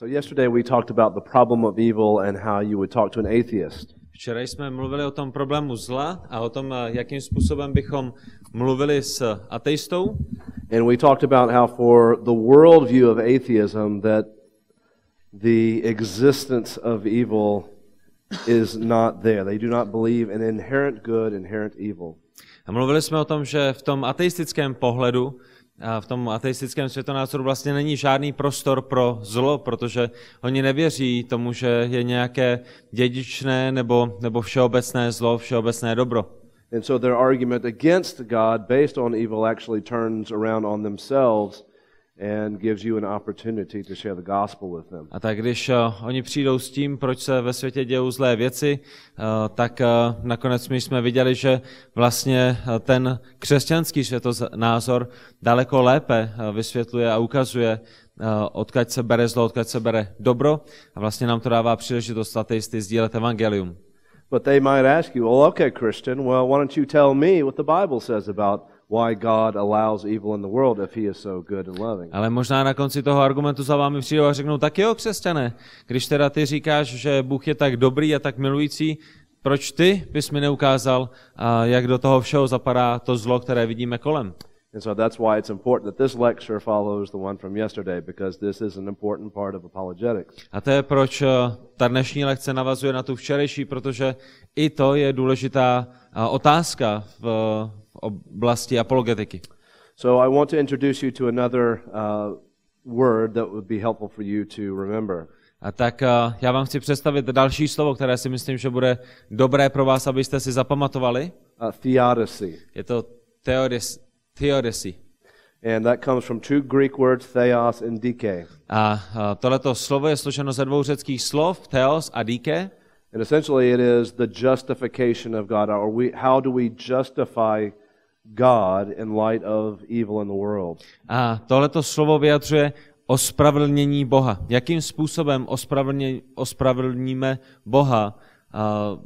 So yesterday we talked about the problem of evil and how you would talk to an atheist. Včera jsme mluvili o tom problému zla a o tom, eh, jakým způsobem bychom mluvili s ateistou. And we talked about how for the worldview of atheism that the existence of evil is not there. They do not believe in inherent good, inherent evil. A mluvili jsme o tom, že v tom ateistickém pohledu, v tom ateistickém světonázoru vlastně není žádný prostor pro zlo, protože oni nevěří tomu, že je nějaké dědičné nebo, nebo všeobecné zlo, všeobecné dobro. And so their argument against God based on evil actually turns around on themselves and gives you an opportunity to share the gospel with them. A tak když uh, oni přijdou s tím, proč se ve světě dějou zlé věci, uh, tak uh, nakonec my jsme viděli, že vlastně uh, ten křesťanský světonázor daleko lépe uh, vysvětluje a ukazuje, uh, odkud se bere zlo, odkud se bere dobro a vlastně nám to dává příležitost ateisty sdílet evangelium. But they might ask you, well, okay, Christian, well, why don't you tell me what the Bible says about why God allows evil in the world if he is so good and loving? Ale možná na konci toho argumentu za vámi přijdou a řeknou, tak jo, křesťané, když teda ty říkáš, že Bůh je tak dobrý a tak milující, proč ty bys mi neukázal, jak do toho všeho zapadá to zlo, které vidíme kolem? And so that's why it's important that this lecture follows the one from yesterday, because this is an important part of apologetics. A to je proč eh, ta dnešní lekce navazuje na tu včerejší, protože i to je důležitá eh, otázka v oblasti apologetiky. So I want to introduce you to another uh, word that would be helpful for you to remember. A tak eh, já vám chci představit další slovo, které si myslím, že bude dobré pro vás, abyste si zapamatovali. Uh, theodicy. Je to theodes, theodesy. And that comes from two Greek words, theos and dike. A a tohleto slovo je složeno ze dvou řeckých slov, theos a dike. And essentially it is the justification of God, or we, how do we justify God in light of evil in the world. A tohleto slovo vyjadřuje ospravedlnění Boha. Jakým způsobem ospravedlníme Boha a,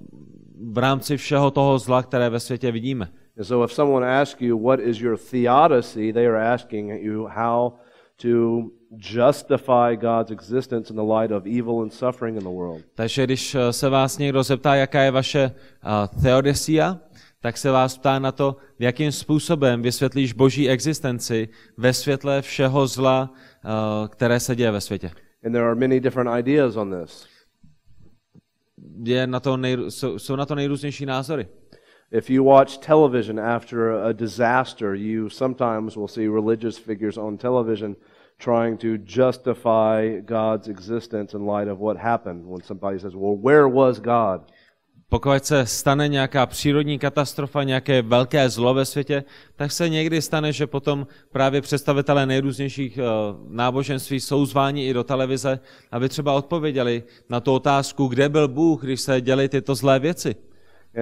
v rámci všeho toho zla, které ve světě vidíme. And so if someone asks you, what is your theodicy, they are asking you how to justify God's existence in the light of evil and suffering in the world. Takže když eh, se vás někdo zeptá, jaká je vaše uh, theodesia, tak se vás ptá na to, jakým způsobem vysvětlíš boží existenci ve světle všeho zla, uh, které se děje ve světě. And there are many different ideas on this. Je na to nej, jsou, jsou na to nejrůznější názory. If you watch television after a disaster, you sometimes will see religious figures on television trying to justify God's existence in light of what happened. When somebody says, Well, where was God? Pokud se stane nějaká přírodní katastrofa, nějaké velké zlo ve světě, tak se někdy stane, že potom právě představitelé nejrůznějších uh, náboženství jsou zváni i do televize, aby třeba odpověděli na tu otázku, kde byl Bůh, když se děly tyto zlé věci.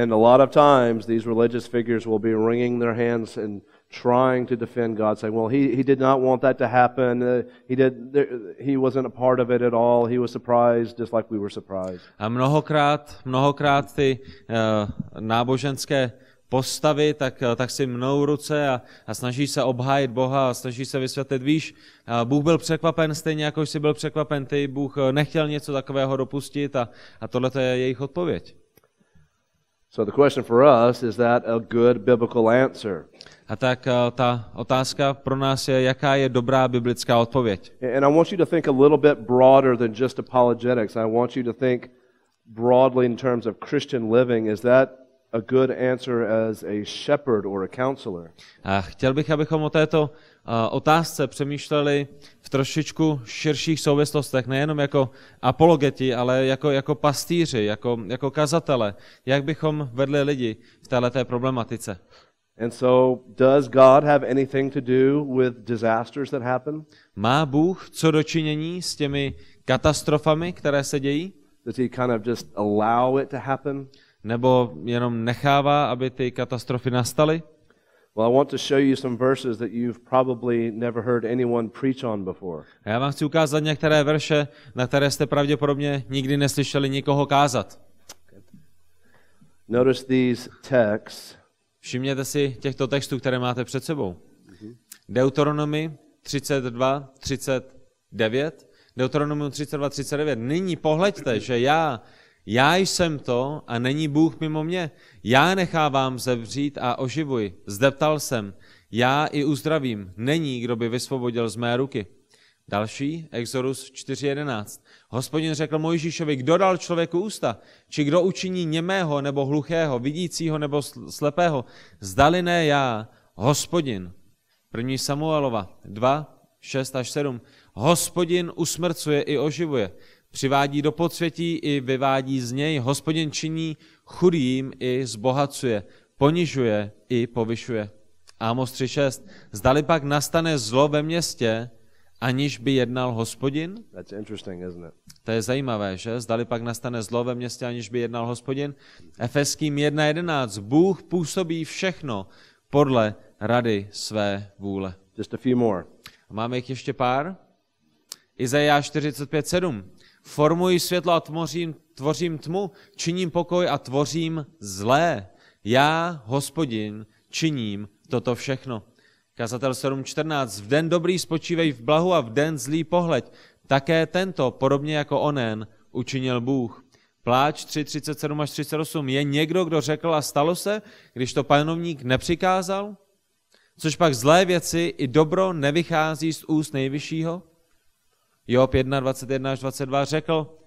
And a lot of times, these religious figures will be wringing their hands and trying to defend God, saying, "Well, he, he did not want that to happen. Uh, he did. There, he wasn't a part of it at all. He was surprised, just like we were surprised." A mnohokrát, mnohokrát ty uh, náboženské postavy, tak, tak si mnou ruce a, a snaží se obhájit Boha a snaží se vysvětlit, víš, Bůh byl překvapen stejně, jako jsi byl překvapen ty, Bůh nechtěl něco takového dopustit a, a tohle je jejich odpověď. So the question for us is that a good biblical answer? A tak uh, ta otázka pro nás je, jaká je dobrá biblická odpověď. And I want you to think a little bit broader than just apologetics. I want you to think broadly in terms of Christian living. Is that a good answer as a shepherd or a counselor? A chtěl bych, abychom o této otázce přemýšleli v trošičku širších souvislostech, nejenom jako apologeti, ale jako, jako pastýři, jako, jako kazatele. Jak bychom vedli lidi v této problematice? And so, does God have anything to do with disasters that happen? Má Bůh co dočinění s těmi katastrofami, které se dějí? Does he kind of just allow it to happen? Nebo jenom nechává, aby ty katastrofy nastaly? Well, I want to show you some verses that you've probably never heard anyone preach on before. Já vám chci ukázat některé verše, na které jste pravděpodobně nikdy neslyšeli nikoho kázat. Notice these texts. Všimněte si těchto textů, které máte před sebou. Deuteronomy 32, 39, Deuteronomium 32.39. Nyní pohleďte, že já, já jsem to a není Bůh mimo mě. Já nechávám zevřít a oživuji. Zdeptal jsem. Já i uzdravím. Není, kdo by vysvobodil z mé ruky. Další, Exodus 4.11. Hospodin řekl Mojžíšovi, kdo dal člověku ústa, či kdo učiní němého nebo hluchého, vidícího nebo slepého, zdali ne já, hospodin. První Samuelova 2, 6 až 7. Hospodin usmrcuje i oživuje, přivádí do podsvětí i vyvádí z něj, hospodin činí chudým i zbohacuje, ponižuje i povyšuje. Amos 3.6. Zdali pak nastane zlo ve městě, aniž by jednal hospodin? That's interesting, isn't it? To je zajímavé, že? Zdali pak nastane zlo ve městě, aniž by jednal hospodin? Efeským 1.11. Bůh působí všechno podle rady své vůle. Just a few more. Máme jich ještě pár. Izajáš 45.7. Formuji světlo a tvořím, tvořím tmu, činím pokoj a tvořím zlé. Já, hospodin, činím toto všechno. Kazatel 7.14. V den dobrý spočívej v blahu a v den zlý pohleď. Také tento, podobně jako onen, učinil Bůh. Pláč 3.37 až 38. Je někdo, kdo řekl a stalo se, když to panovník nepřikázal? Což pak zlé věci i dobro nevychází z úst nejvyššího? Job 1, 21 až 22 řekl,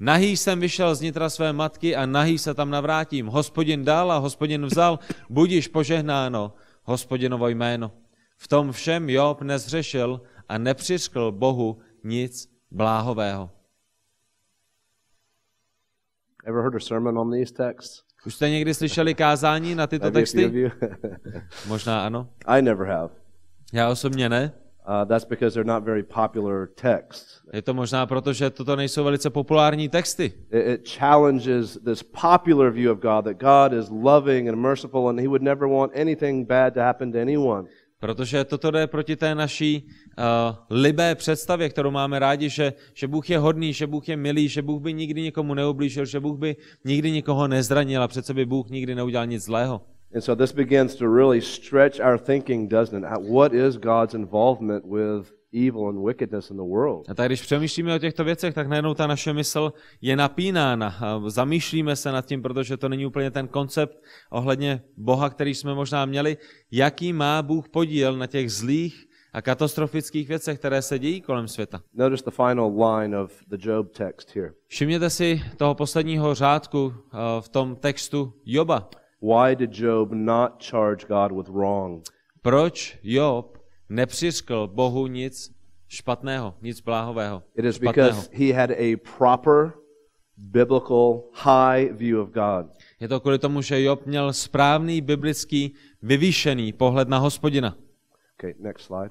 Nahý jsem vyšel z nitra své matky a nahý se tam navrátím. Hospodin dal a hospodin vzal, budíš požehnáno, hospodinovo jméno. V tom všem Job nezřešil a nepřiškl Bohu nic bláhového. Ever heard a sermon on these texts? Už jste někdy slyšeli kázání na tyto texty? Možná ano. I never have. Já osobně ne. Uh, that's because they're not very popular texts. Je to možná proto, že toto nejsou velice populární texty. It, it challenges this popular view of God that God is loving and merciful and He would never want anything bad to happen to anyone. Protože toto jde proti té naší uh, libé představě, kterou máme rádi, že, že Bůh je hodný, že Bůh je milý, že Bůh by nikdy nikomu neublížil, že Bůh by nikdy nikoho nezranil a přece by Bůh nikdy neudělal nic zlého. And so this begins to really stretch our thinking, doesn't it? What is God's involvement with evil and wickedness in the world? A tak když přemýšlíme o těchto věcech, tak najednou ta naše mysl je napínána. Zamýšlíme se nad tím, protože to není úplně ten koncept ohledně Boha, který jsme možná měli. Jaký má Bůh podíl na těch zlých a katastrofických věcech, které se dějí kolem světa? Notice the final line of the Job text here. Všimněte si toho posledního řádku eh, v tom textu Joba. Why did Job not charge God with wrong? Proč Job nepřiskl Bohu nic špatného, nic bláhového, It is špatného? because he had a proper, biblical, high view of God. Je to kvůli tomu, že Job měl správný biblický vyvýšený pohled na hospodina. Okay, next slide.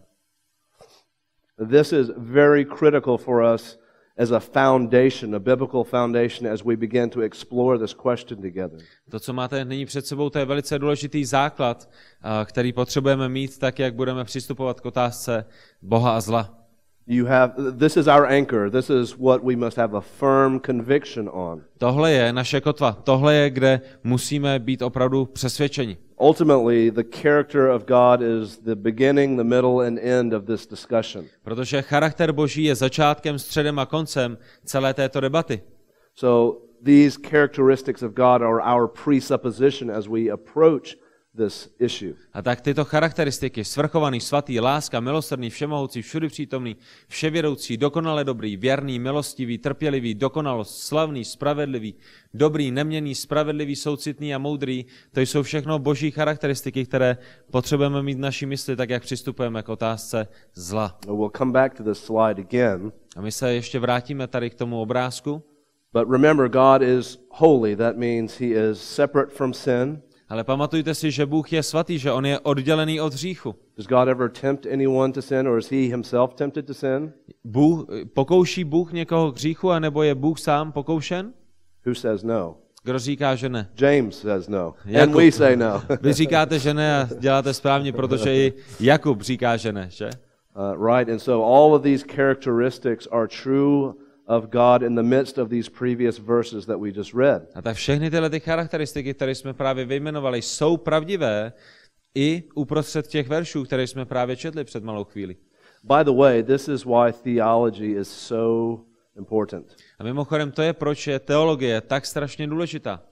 This is very critical for us as a foundation, a biblical foundation, as we begin to explore this question together. To, co máte nyní před sebou, to je velice důležitý základ, a, který potřebujeme mít tak, jak budeme přistupovat k otázce Boha a zla. You have this is our anchor. This is what we must have a firm conviction on. Tohle je naše kotva, tohle je, kde musíme být opravdu přesvědčeni. Ultimately, the character of God is the beginning, the middle, and end of this discussion. Protože charakter Boží je začátkem, středem a koncem celé této debaty. So these characteristics of God are our presupposition as we approach this issue. A tak tyto charakteristiky, svrchovaný, svatý, láska, milosrdný, všemohoucí, všudy přítomný, vševědoucí, dokonale dobrý, věrný, milostivý, trpělivý, dokonalost, slavný, spravedlivý, dobrý, neměný, spravedlivý, soucitný a moudrý, to jsou všechno boží charakteristiky, které potřebujeme mít v naší mysli, tak jak přistupujeme k otázce zla. We'll come back to this slide again. A my se ještě vrátíme tady k tomu obrázku, But remember, God is holy. That means he is separate from sin. Ale pamatujte si, že Bůh je svatý, že On je oddělený od hříchu. Does God ever tempt anyone to sin, or is he himself tempted to sin? Bůh, pokouší Bůh někoho k hříchu, anebo je Bůh sám pokoušen? Who says no? Kdo říká, že ne? James says no. And Jakub. we say no. Vy říkáte, že ne a děláte správně, protože i Jakub říká, že ne, že? Uh, right, and so all of these characteristics are true of God in the midst of these previous verses that we just read. A tak všechny tyhle ty charakteristiky, které jsme právě vyjmenovali, jsou pravdivé i uprostřed těch veršů, které jsme právě četli před malou chvíli. By the way, this is why theology is so important. A mimochodem to je, proč je teologie tak strašně důležitá.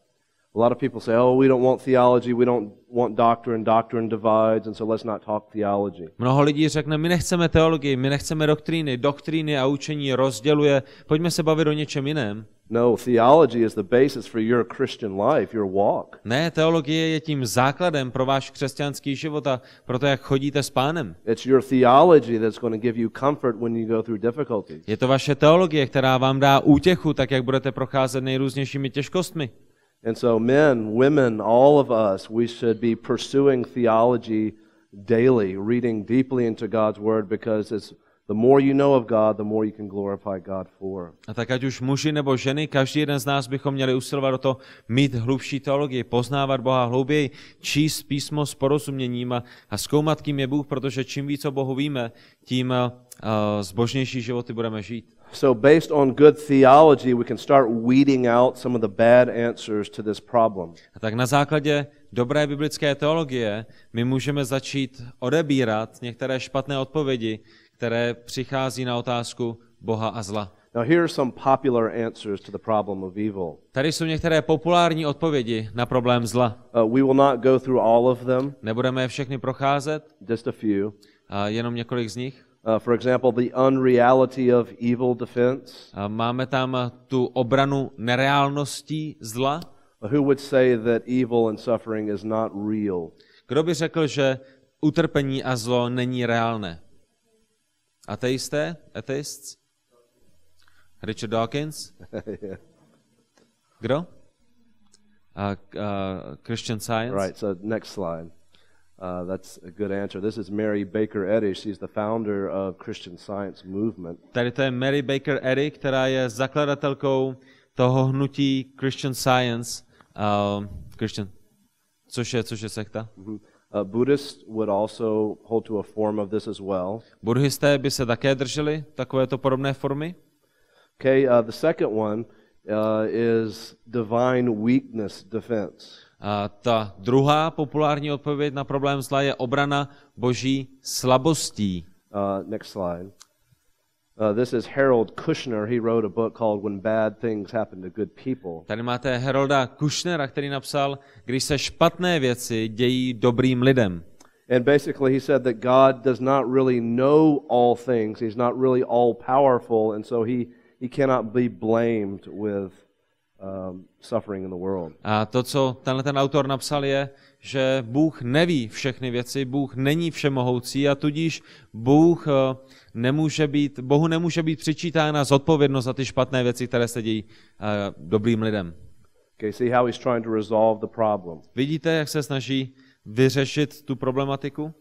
A lot of people say, oh, we don't want theology, we don't want doctrine, doctrine divides, and so let's not talk theology. Mnoho lidí řekne, my nechceme teologii, my nechceme doktríny, doktríny a učení rozděluje, pojďme se bavit o něčem jiném. No, theology is the basis for your Christian life, your walk. Ne, teologie je tím základem pro váš křesťanský život a pro to, jak chodíte s pánem. It's your theology that's going to give you comfort when you go through difficulties. Je to vaše teologie, která vám dá útěchu, tak jak budete procházet nejrůznějšími těžkostmi. And so, men, women, all of us, we should be pursuing theology daily, reading deeply into God's Word, because it's the more you know of God, the more you can glorify God for. A tak ať už muži nebo ženy, každý jeden z nás bychom měli usilovat o to mít hlubší teologii, poznávat Boha hlouběji, číst písmo s porozuměním a, a zkoumat, kým je Bůh, protože čím víc o Bohu víme, tím uh, zbožnější životy budeme žít. So, based on good theology, we can start weeding out some of the bad answers to this problem. A tak na základě dobré biblické teologie my můžeme začít odebírat některé špatné odpovědi, které přichází na otázku Boha a zla. Now, here are some popular answers to the problem of evil. Tady jsou některé populární odpovědi na problém zla. Uh, we will not go through all of them, Nebudeme je všechny procházet, just a few. a jenom několik z nich. Uh, for example, the unreality of evil defense. Máme tam tu obranu nereálností zla. Who would say that evil and suffering is not real? Kdo by řekl, že utrpení a zlo není reálné? Ateisté? Ateists? Richard Dawkins? Kdo? A, a Christian Science? Right, so next slide. Uh, that's a good answer. This is Mary Baker Eddy. She's the founder of Christian Science Movement. Tady to je Mary Baker Eddy, která je zakladatelkou toho hnutí Christian Science. Uh, Christian. Což je, což je sekta? Mhm. Uh, Buddhists would also hold to a form of this as well. Buddhisté by se také drželi takovéto podobné formy. Okay, uh, the second one uh, is divine weakness defense. A ta druhá populární odpověď na problém zla je obrana boží slabostí. Uh, next slide. Uh, this is Harold Kushner. He wrote a book called When Bad Things Happen to Good People. Tady máte Herolda Kushnera, který napsal, když se špatné věci dějí dobrým lidem. And basically, he said that God does not really know all things. He's not really all powerful, and so he, he cannot be blamed with suffering in the world. A to, co tenhle ten autor napsal, je, že Bůh neví všechny věci, Bůh není všemohoucí a tudíž Bůh eh, nemůže být, Bohu nemůže být přičítána zodpovědnost za ty špatné věci, které se dějí eh, dobrým lidem. Okay, see how he's trying to resolve the problem. Vidíte, jak se snaží vyřešit tu problematiku?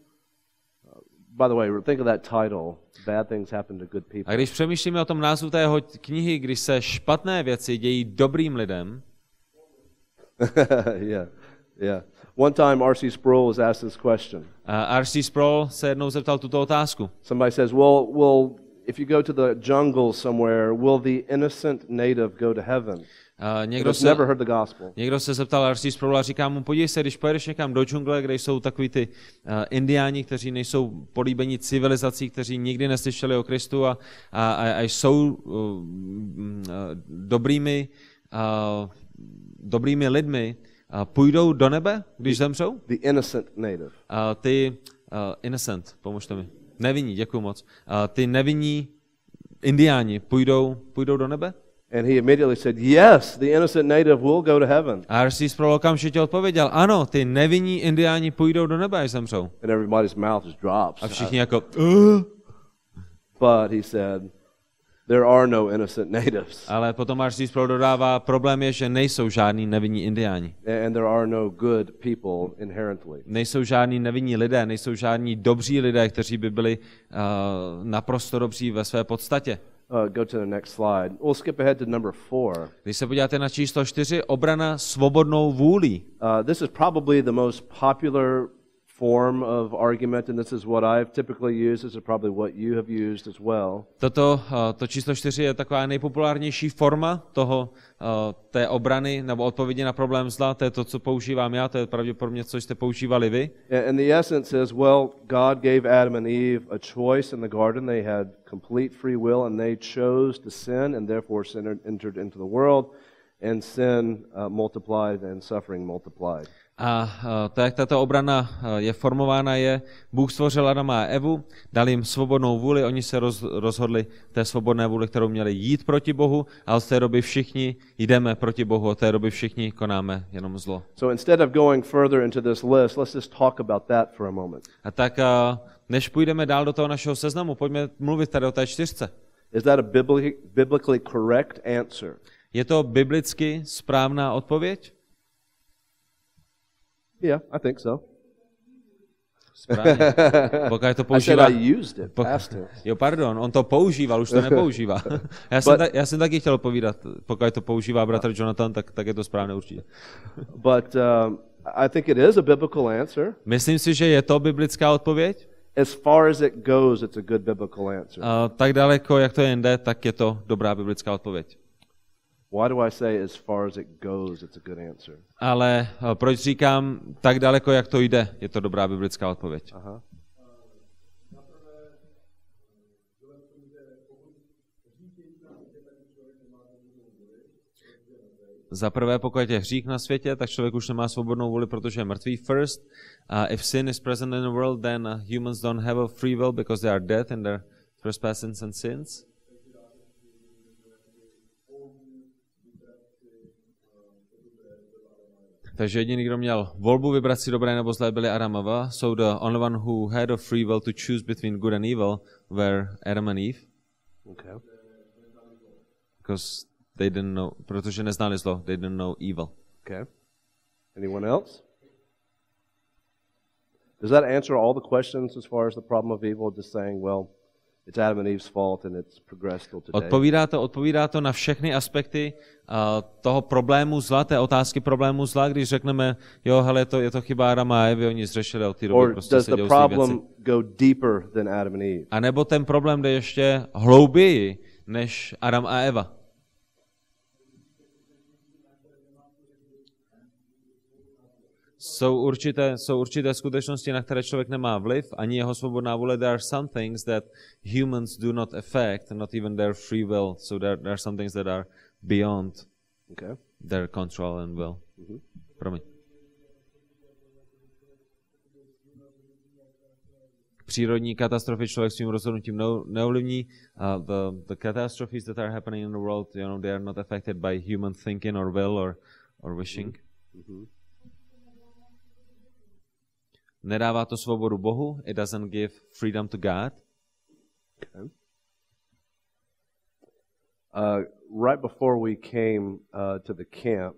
By the way, think of that title Bad Things Happen to Good A People. když přemýšlíme o tom názvu té jeho knihy, když se špatné věci dějí dobrým lidem, yeah, yeah. One time, R.C. Sproul was asked this question. a R.C. Sproul se jednou zeptal tuto otázku. Somebody says, well, well, if you go to the jungle somewhere, will the innocent native go to heaven? Někdo se, never heard the gospel. někdo se zeptal R.C. Sproul a říká mu, podívej se, když pojedeš někam do džungle, kde jsou takový ty uh, indiáni, kteří nejsou políbení civilizací, kteří nikdy neslyšeli o Kristu a, a, a, a jsou uh, uh, dobrými, uh, dobrými lidmi, uh, půjdou do nebe, když zemřou? The innocent native. A ty uh, innocent, pomožte mi. Nevinní, děkuji moc. A ty nevinní indiáni půjdou, půjdou do nebe? And he immediately said, yes, the innocent native will go to heaven. A. Sproul okamžitě odpověděl, ano, ty nevinní indiáni půjdou do nebe, až zemřou. And everybody's mouth just drops. A všichni jako, uh. But he said, there are no innocent natives. ale potom. Sproul dodává, problém je, že nejsou žádní nevinní indiáni. And there are no good people inherently. Nejsou žádní nevinní lidé, nejsou žádní dobří lidé, kteří by byli uh, naprosto dobří ve své podstatě. Uh, go to the next slide. We'll skip ahead to number four. Když se podíváte na číslo čtyři, obrana svobodnou vůlí. Uh, this is probably the most popular form of argument, and this is what I've typically used. This is probably what you have used as well. Toto, eh, to číslo čtyři je taková nejpopulárnější forma toho, eh, té obrany nebo odpovědi na problém zla. To je to, co používám já, to je pravděpodobně, co jste používali vy. And the essence is, well, God gave Adam and Eve a choice in the garden. They had complete free will, and they chose to sin, and therefore sin entered into the world, and sin uh, multiplied, and suffering multiplied. A eh, to, jak tato obrana eh, je formována, je, Bůh stvořil Adama a Evu, dal jim svobodnou vůli, oni se roz, rozhodli té svobodné vůli, kterou měli jít proti Bohu, a od té doby všichni jdeme proti Bohu, od té doby všichni konáme jenom zlo. So instead of going further into this list, let's just talk about that for a moment. A tak eh, než půjdeme dál do toho našeho seznamu, pojďme mluvit tady o té čtyřce. Is that a biblically correct answer? Je to biblicky správná odpověď? Yeah, I think so. Správně. Pokud to I said používá... I used it, past tense. Jo, pardon, on to používal, už to nepoužívá. já, jsem But- ta, já jsem taky chtěl povídat, pokud to používá bratr Jonathan, tak, tak je to správné určitě. But um, I think it is a biblical answer. Myslím si, že je to biblická odpověď. As far as it goes, it's a good biblical answer. A tak daleko, jak to jen jde, tak je to dobrá biblická odpověď. Why do I say as far as it goes, it's a good answer? Ale a proč říkám tak daleko, jak to jde, je to dobrá biblická odpověď. Uh-huh. Za prvé, pokud je hřích na světě, tak člověk už nemá svobodnou vůli, protože je mrtvý first. Uh, if sin is present in the world, then humans don't have a free will because they are dead in their trespasses and sins. Takže jediný, kdo měl volbu vybrat si dobré nebo zlé, byli Adam a Eva. So the only one who had a free will to choose between good and evil were Adam and Eve. Okay. Because they didn't know, protože neznali zlo, they didn't know evil. Okay. Anyone else? Does that answer all the questions as far as the problem of evil? Just saying, well, Odpovídá to, odpovídá to na všechny aspekty uh, toho problému zla, té otázky problému zla, když řekneme, jo, hele, to, je to chyba Adama a Evy, oni zřešili od té doby, Or prostě does se the dějou zlý věci. problem go deeper than Adam and Eve? A nebo ten problém jde ještě hlouběji než Adam a Eva. Jsou určité, jsou určité skutečnosti, na které člověk nemá vliv, ani jeho svobodná vůle. There are some things that humans do not affect, not even their free will. So there, there are some things that are beyond Okay. their control and will. Promiň. Přírodní katastrofy člověk svým rozhodnutím neo- neovlivní. Uh, the, the catastrophes that are happening in the world, you know, they are not affected by human thinking or will or, or wishing. Nedává to svobodu Bohu. It doesn't give freedom to God. Uh, right before we came uh, to the camp,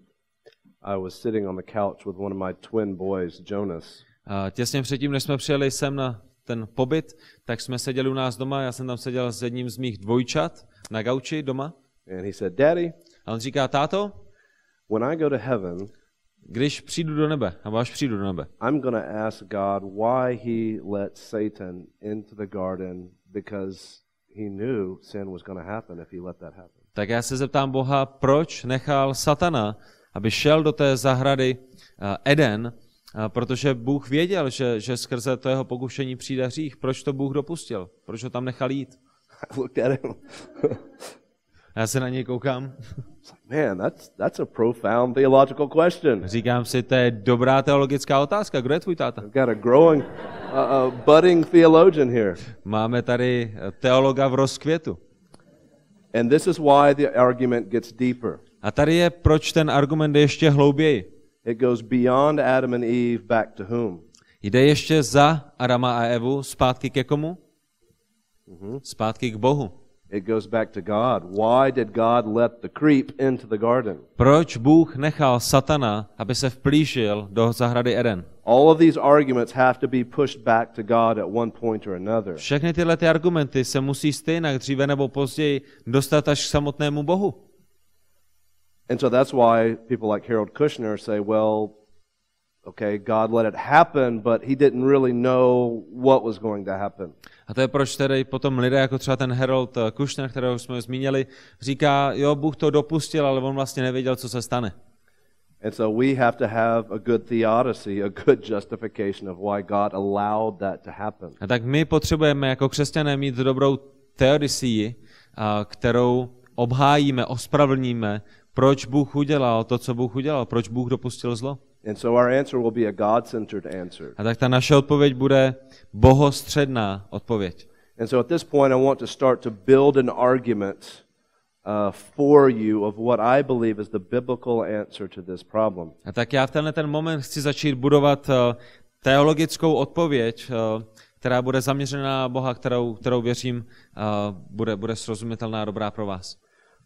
I was sitting on the couch with one of my twin boys, Jonas. Uh, těsně předtím, než jsme přijeli sem na ten pobyt, tak jsme seděli u nás doma. Já jsem tam seděl s jedním z mých dvojčat na gauči doma. And he said, Daddy, A on říká, táto, when I go to heaven, když přijdu do nebe, nebo až přijdu do nebe, I'm going to ask God why he let Satan into the garden because he knew sin was going to happen if he let that happen. tak já se zeptám Boha, proč nechal satana, aby šel do té zahrady uh, Eden, uh, protože Bůh věděl, že, že skrze to jeho pokušení přijde hřích. Proč to Bůh dopustil? Proč ho tam nechal jít? I looked at him. Já se na něj koukám. Man, that's, that's a profound theological question. Říkám si, to je dobrá teologická otázka. Kdo je tvůj táta? I've got a growing, uh, budding theologian here. Máme tady eh, teologa v rozkvětu. And this is why the argument gets deeper. A tady je, proč ten argument jde ještě hlouběji. It goes beyond Adam and Eve back to whom? Jde ještě za Adama a Evu zpátky ke komu? Zpátky k Bohu. It goes back to God. Why did God let the creep into the garden? Proč Bůh nechal satana, aby se vplížil do zahrady Eden? All of these arguments have to be pushed back to God at one point or another. Všechny tyhle ty argumenty se musí stejně dříve nebo později dostat až k samotnému Bohu. And so that's why people like Harold Kushner say, well, Okay, God let it happen, but he didn't really know what was going to happen. A to je proč tedy potom lidé, jako třeba ten Harold eh, Kushner, kterého jsme zmínili, říká, jo, Bůh to dopustil, ale on vlastně nevěděl, co se stane. And so we have to have a good theodicy, a good justification of why God allowed that to happen. A tak my potřebujeme jako křesťané mít dobrou teodicii, a kterou obhájíme, ospravedlníme, proč Bůh udělal to, co Bůh udělal, proč Bůh dopustil zlo. And so our answer will be a God-centered answer. A tak ta naše odpověď bude bohostředná odpověď. And so at this point I want to start to build an argument uh, for you of what I believe is the biblical answer to this problem. A tak já v tenhle ten moment chci začít budovat uh, teologickou odpověď, uh, která bude zaměřená na Boha, kterou, kterou věřím, uh, bude, bude srozumitelná a dobrá pro vás.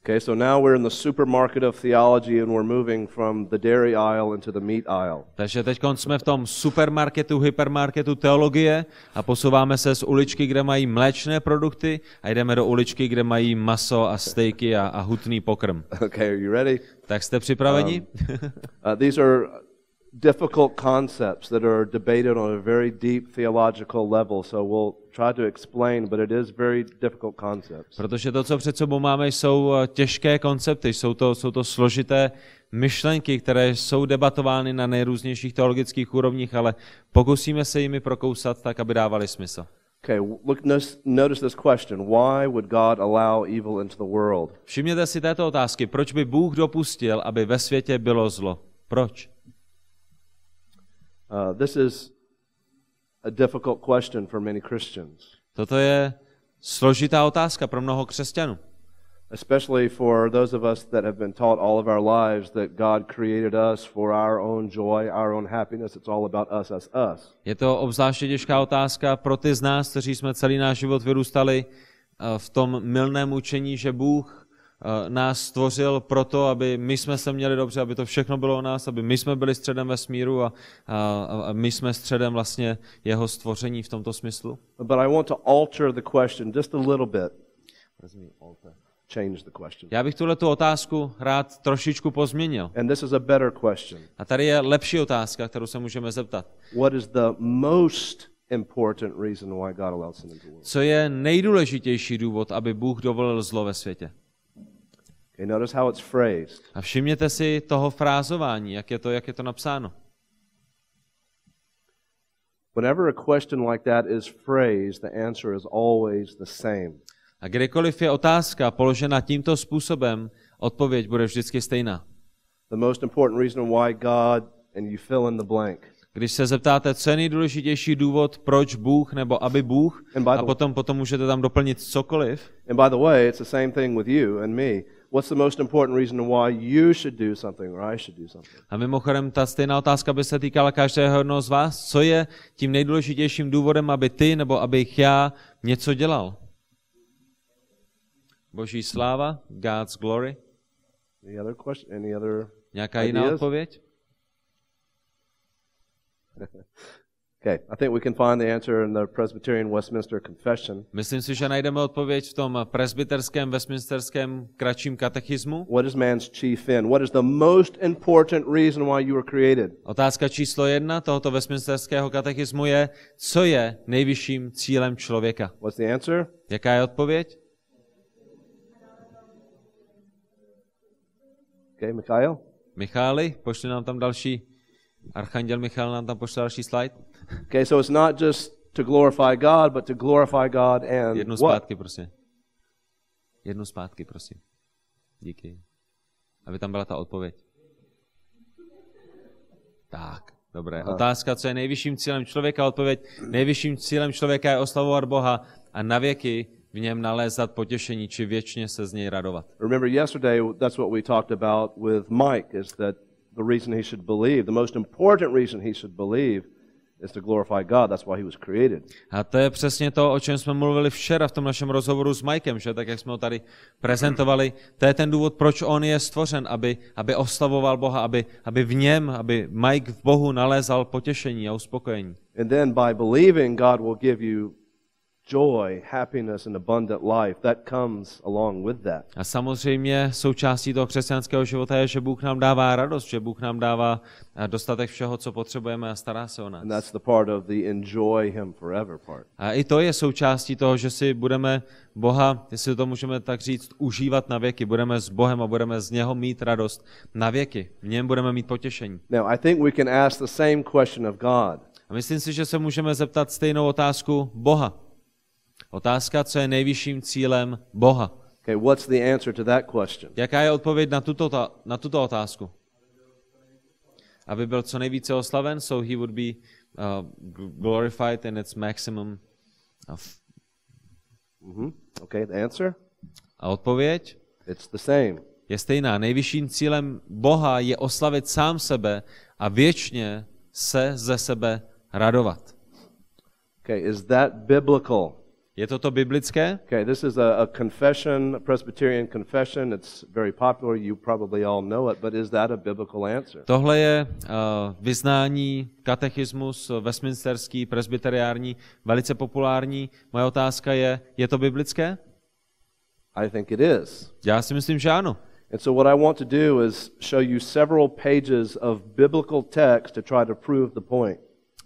Okay, so now we're in the supermarket of theology and we're moving from the dairy aisle into the meat aisle. Takže teď jsme v tom supermarketu, hypermarketu teologie a posouváme se z uličky, kde mají mléčné produkty a jdeme do uličky, kde mají maso a stejky a, a hutný pokrm. Okay, are you ready? Tak jste připraveni? Um, uh, these are difficult concepts that are debated on a very deep theological level, so we'll try to explain, but it is very difficult concepts. Protože to, co před sebou máme, jsou eh, těžké koncepty, jsou to, jsou to složité myšlenky, které jsou debatovány na nejrůznějších teologických úrovních, ale pokusíme se jimi prokousat tak, aby dávali smysl. Okay, look, notice this question. Why would God allow evil into the world? Všimněte si této otázky. Proč by Bůh dopustil, aby ve světě bylo zlo? Proč? Uh, this is a difficult question for many Christians. Toto je složitá otázka pro mnoho křesťanů. Especially for those of us that have been taught all of our lives that God created us for our own joy, our own happiness. It's all about us as us. Je to obzvláště těžká otázka pro ty z nás, kteří jsme celý náš život vyrůstali uh, v tom milném učení, že Bůh nás stvořil proto, aby my jsme se měli dobře, aby to všechno bylo o nás, aby my jsme byli středem vesmíru a, a, a my jsme středem vlastně jeho stvoření v tomto smyslu. But I want to alter the question just a little bit. Change the question. Já bych tuhle tu otázku rád trošičku pozměnil. And this is a better question. A tady je lepší otázka, kterou se můžeme zeptat. What is the most important reason why God allows sin into the world? Co je nejdůležitější důvod, aby Bůh dovolil zlo ve světě? Okay, notice how it's phrased. A všimněte si toho frázování, jak je to, jak je to napsáno. Whenever a question like that is phrased, the answer is always the same. A kdykoliv je otázka položena tímto způsobem, odpověď bude vždycky stejná. The most important reason why God and you fill in the blank. Když se zeptáte, co je nejdůležitější důvod, proč Bůh nebo aby Bůh, a potom, potom můžete tam doplnit cokoliv. And by the way, it's the same thing with you and me. What's the most important reason why you should do something or I should do something? A mimochodem ta stejná otázka by se týkala každého jednoho z vás. Co je tím nejdůležitějším důvodem, aby ty nebo abych já něco dělal? Boží sláva, God's glory. Any other question? Any other Nějaká jiná ideas? odpověď? Okay, I think we can find the answer in the Presbyterian Westminster Confession. Myslím si, že najdeme odpověď v tom presbyterském westminsterském kratším katechismu. What is man's chief end? What is the most important reason why you were created? Otázka číslo jedna tohoto westminsterského katechismu je, co je nejvyšším cílem člověka. What's the answer? Jaká je odpověď? Okay, Mikhail? Michály, pošli nám tam další, Archanděl Michal nám tam pošle další slide. Okay, so it's not just to glorify God, but to glorify God and Jednu what? zpátky, prosím. Jednu zpátky, prosím. Díky. Aby tam byla ta odpověď. Tak, dobré. Aha. Otázka, co je nejvyšším cílem člověka? Odpověď, nejvyšším cílem člověka je oslavovat Boha a navěky v něm nalézat potěšení, či věčně se z něj radovat. Remember yesterday, that's what we talked about with Mike, is that the reason he should believe, the most important reason he should believe, is to glorify God. That's why he was created. A to je přesně to, o čem jsme mluvili včera v tom našem rozhovoru s Mikem, že tak jak jsme ho tady prezentovali. To je ten důvod, proč on je stvořen, aby, aby oslavoval Boha, aby, aby v něm, aby Mike v Bohu nalézal potěšení a uspokojení. And then by believing, God will give you joy, happiness, and abundant life. That comes along with that. A samozřejmě součástí toho křesťanského života je, že Bůh nám dává radost, že Bůh nám dává eh, dostatek všeho, co potřebujeme a stará se o nás. And that's the part of the enjoy Him forever part. A i to je součástí toho, že si budeme Boha, jestli to můžeme tak říct, užívat na věky. Budeme s Bohem a budeme z něho mít radost na věky. V něm budeme mít potěšení. Now, I think we can ask the same question of God. A myslím si, že se můžeme zeptat stejnou otázku Boha. Otázka, co je nejvyšším cílem Boha. Okay, what's the answer to that question? Jaká je odpověď na tuto, ta- na tuto otázku? Aby byl co nejvíce oslaven, so he would be uh, glorified in its maximum. of- hmm Okay, the answer? A odpověď It's the same. je stejná. Nejvyšším cílem Boha je oslavit sám sebe a věčně se ze sebe radovat. Okay, is that biblical? Je toto biblické? Okay, this is a, a confession, a Presbyterian confession. It's very popular. You probably all know it, but is that a biblical answer? Tohle je uh, vyznání, katechismus uh, westminsterský, presbyteriární, velice populární. Moje otázka je, je to biblické? I think it is. Já si myslím, že ano. And so, what I want to do is show you several pages of biblical text to try to prove the point.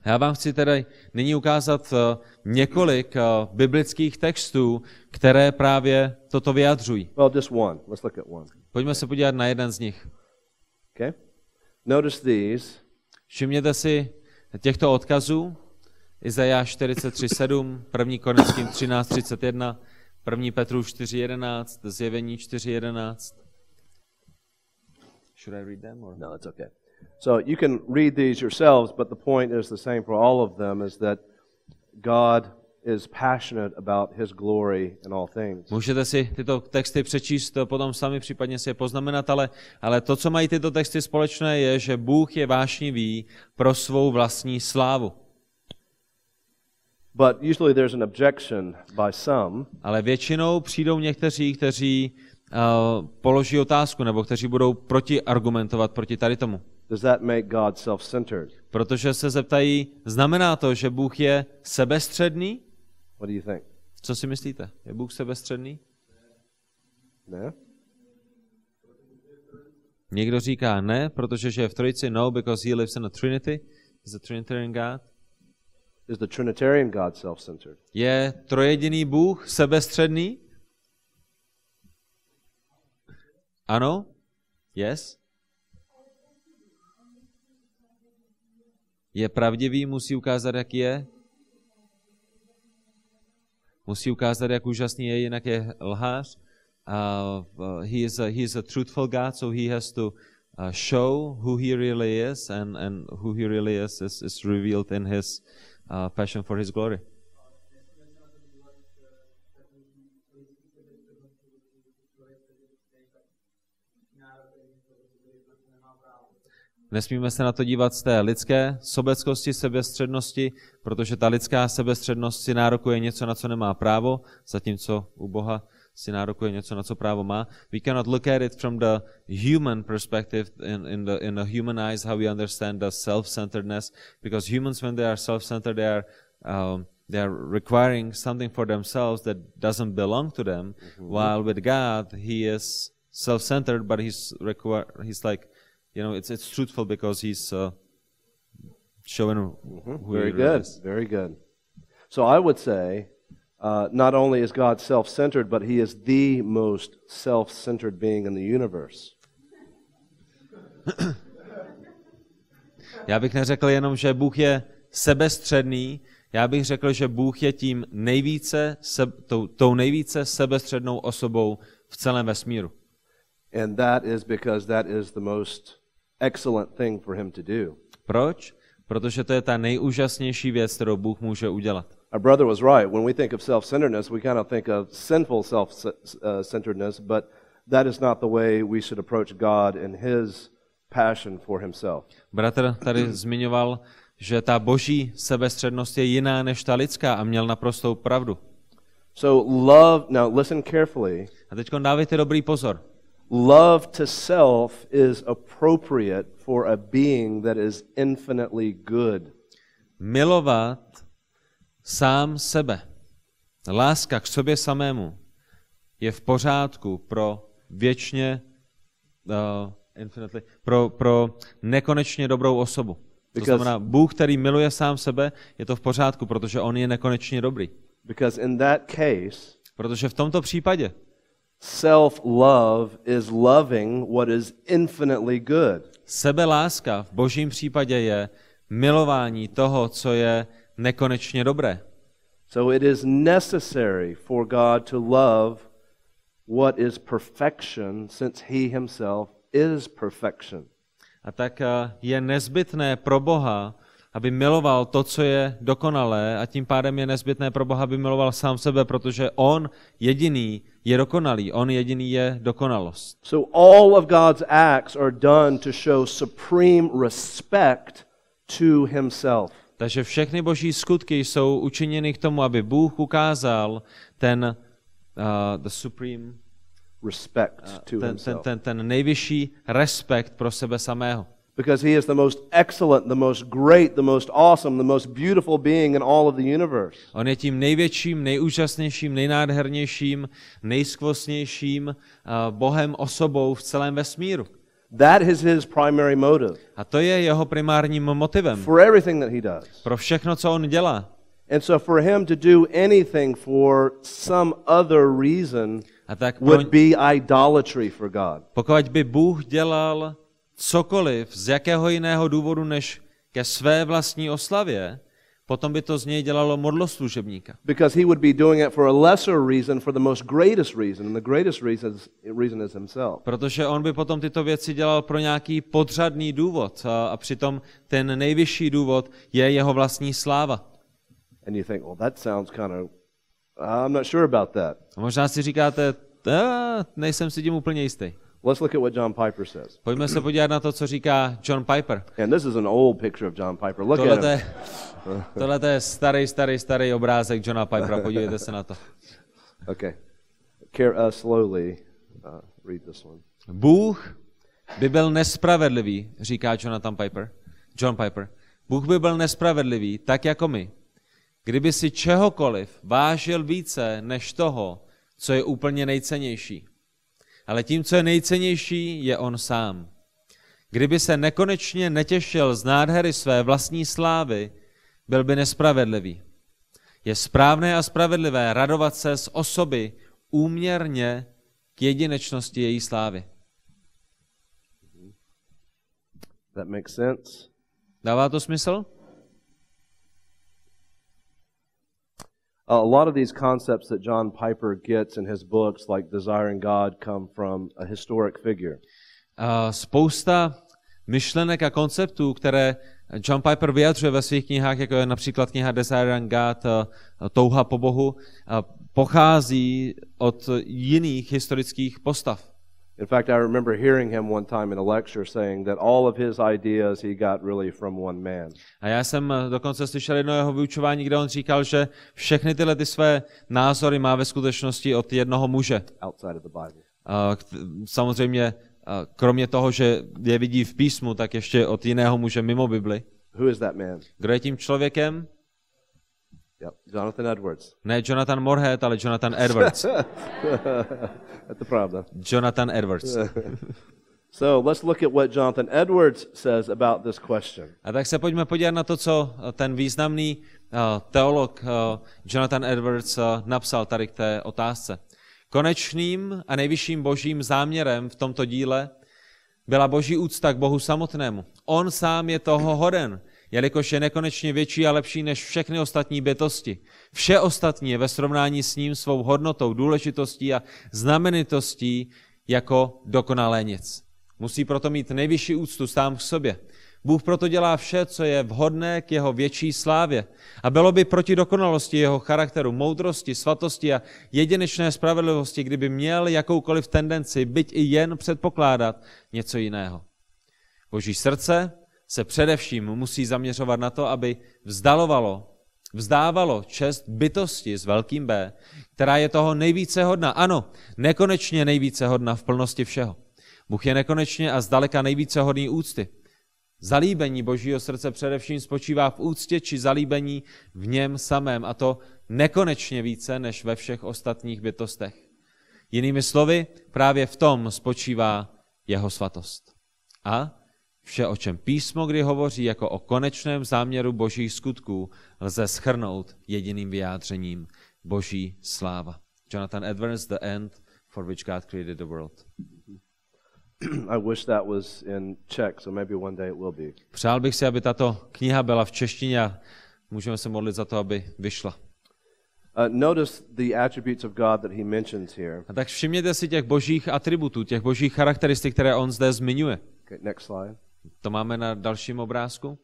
Já vám chci tedy nyní ukázat uh, několik uh, biblických textů, které právě toto vyjadřují. Well, just one. Let's look at one. Pojďme se podívat na jeden z nich. Okay? Notice these. Všimněte si těchto odkazů. Izajáš 43.7, 1. Korinským 13.31, 1. Petru 4.11, Zjevení 4.11. Should I read them? Or? No, it's okay. So you can read these yourselves, but the point is the same for all of them is that God is passionate about his glory in all things. Můžete si tyto texty přečíst potom sami, případně si je poznamenat, ale, ale to, co mají tyto texty společné, je, že Bůh je vášnivý pro svou vlastní slávu. But usually there's an objection by some Ale většinou přijdou někteří, kteří položí otázku, nebo kteří budou protiargumentovat proti tady tomu. Does that make God self centered? Protože se zeptají, znamená to, že Bůh je sebestředný? What do you think? Co si myslíte? Je Bůh sebestředný? No? Někdo říká ne, protože že je v trojici, no, because he lives in a trinity, he's a trinitarian God. Is the Trinitarian God self centered? Je trojediný Bůh sebestředný? Ano? Yes? Je pravdivý, musí ukázat, jak je? Musí ukázat, jak úžasný je, jinak je lhář. Uh, he, is a, he is a truthful God, so he has to uh, show who he really is, and, and who he really is is, is revealed in his uh, passion for his glory. Nesmíme se na to dívat z té lidské sobeckosti, sebestřednosti, protože ta lidská sebestřednost si nárokuje něco, na co nemá právo, zatímco u Boha si nárokuje něco, na co právo má. We cannot look at it from the human perspective, in, in, the, in the human eyes, how we understand the self-centeredness, because humans, when they are self-centered, they are um, they are requiring something for themselves that doesn't belong to them. While with God, He is self-centered, but He's require He's like, you know, it's it's truthful because He's uh, showing who Very good. is. Very good. So I would say uh, not only is God self centered, but he is the most self centered being in the universe. Já bych neřekl jenom, že Bůh je sebestředný, já bych řekl, že Bůh je tím nejvíce, se, tou, tou nejvíce sebestřednou osobou v celém vesmíru. And that is because that is the most excellent thing for him to do. Proč? Protože to je ta nejúžasnější věc, kterou Bůh může udělat. Our brother was right. When we think of self centeredness, we kind of think of sinful self centeredness, but that is not the way we should approach God in his passion for himself. Bratr tady zmiňoval, že ta boží sebestřednost je jiná než ta lidská a měl naprostou pravdu. So, love, now listen carefully. A teď dávejte dobrý pozor. Love to self is appropriate for a being that is infinitely good. Milovat sám sebe Láska k sobě samému je v pořádku pro věčně, uh, infinitely, pro, pro nekonečně dobrou osobu. To znamená, Bůh, který miluje sám sebe, je to v pořádku, protože on je nekonečně dobrý. Because in that case, Protože v tomto případě self love is loving what is infinitely good. sebeláska v božím případě je milování toho, co je nekonečně dobré. So it is necessary for God to love what is perfection, since He Himself is perfection. A tak eh, je nezbytné pro Boha, aby miloval to, co je dokonalé a tím pádem je nezbytné pro Boha, aby miloval sám sebe, protože On jediný je dokonalý, On jediný je dokonalost. So all of God's acts are done to show supreme respect to Himself. Takže všechny boží skutky jsou učiněny k tomu, aby Bůh ukázal ten, uh, the supreme, Respect to ten, ten, ten, ten nejvyšší respekt pro sebe samého. Because He is the most excellent, the most great, the most awesome, the most beautiful being in all of the universe. On je tím největším, nejúžasnějším, nejnádhernějším, nejskvostnějším uh, Bohem osobou v celém vesmíru. That is His primary motive A to je jeho primárním motivem for everything that He does. pro všechno, co on dělá. And so for Him to do anything for some other reason would be idolatry for God. pokud by Bůh dělal cokoliv z jakého jiného důvodu než ke své vlastní oslavě, potom by to z něj dělalo modloslužebníka. Because he would be doing it for a lesser reason, for the most greatest reason, and the greatest reason is, reason is himself. Protože on by potom tyto věci dělal pro nějaký podřadný důvod a, a přitom ten nejvyšší důvod je jeho vlastní sláva. And you think, well, that sounds kind of, I'm not sure about that. A možná si říkáte, "Ah, nejsem si tím úplně jistý. Let's look at what John Piper says. Pojďme se podívat na to, co říká John Piper. And this is an old picture of John Piper. Look Tohle at him. je, tohle je starý, starý, starý obrázek Johna Pipera, podívejte se na to. Okay. Care, uh, slowly uh, read this one. Bůh by byl nespravedlivý, říká Jonathan Piper. John Piper. Bůh by byl nespravedlivý, tak jako my. Kdyby si čehokoliv vážil více než toho, co je úplně nejcennější. Ale tím, co je nejcennější, je on sám. Kdyby se nekonečně netěšil z nádhery své vlastní slávy, byl by nespravedlivý. Je správné a spravedlivé radovat se z osoby úměrně k jedinečnosti její slávy. That makes sense? Dává to smysl? Uh, a lot of these concepts that John Piper gets in his books, like Desiring God, come from a historic figure. Uh, spousta myšlenek a konceptů, které John Piper vyjadřuje ve svých knihách, jako je například kniha Desire and God, uh, Touha po Bohu, uh, pochází od jiných historických postav. In fact, I remember hearing him one time in a lecture saying that all of his ideas he got really from one man. A já jsem eh, dokonce slyšel jedno jeho vyučování, kde on říkal, že všechny tyhle ty své názory má ve skutečnosti od jednoho muže. outside of the Bible. A k- Samozřejmě, a kromě toho, že je vidí v písmu, tak ještě od jiného muže mimo Bibli. Who is that man? Kdo je tím člověkem? Yep, Jonathan Edwards. Ne Jonathan Morhead, ale Jonathan Edwards. That's the problem. Jonathan Edwards. So let's look at what Jonathan Edwards says about this question. A tak se pojďme podívat na to, co ten významný uh, teolog uh, Jonathan Edwards uh, napsal tady k té otázce. Konečným a nejvyšším božím záměrem v tomto díle byla boží úcta k Bohu samotnému. On sám je toho hoden, jelikož je nekonečně větší a lepší než všechny ostatní bytosti. Vše ostatní je ve srovnání s ním svou hodnotou, důležitostí a znamenitostí jako dokonalé nic. Musí proto mít nejvyšší úctu sám k sobě. Bůh proto dělá vše, co je vhodné k jeho větší slávě. A bylo by proti dokonalosti jeho charakteru, moudrosti, svatosti a jedinečné spravedlivosti, kdyby měl jakoukoliv tendenci, byť i jen předpokládat něco jiného. Boží srdce se především musí zaměřovat na to, aby vzdalovalo, vzdávalo čest bytosti s velkým B, která je toho nejvíce hodna. Ano, nekonečně nejvíce hodna v plnosti všeho. Bůh je nekonečně a zdaleka nejvíce hodný úcty. Zalíbení Božího srdce především spočívá v úctě či zalíbení v něm samém, a to nekonečně více než ve všech ostatních bytostech. Jinými slovy, právě v tom spočívá jeho svatost. A vše, o čem písmo kdy hovoří jako o konečném záměru božích skutků, lze schrnout jediným vyjádřením boží sláva. Jonathan Edwards, The End for which God created the world. I wish that was in Czech, so maybe one day it will be. Přál bych si, aby tato kniha byla v češtině a můžeme se modlit za to, aby vyšla. Uh, notice the attributes of God that he mentions here. A tak všimněte si těch božích atributů, těch božích charakteristik, které on zde zmiňuje. Okay, next slide. To máme na dalším obrázku.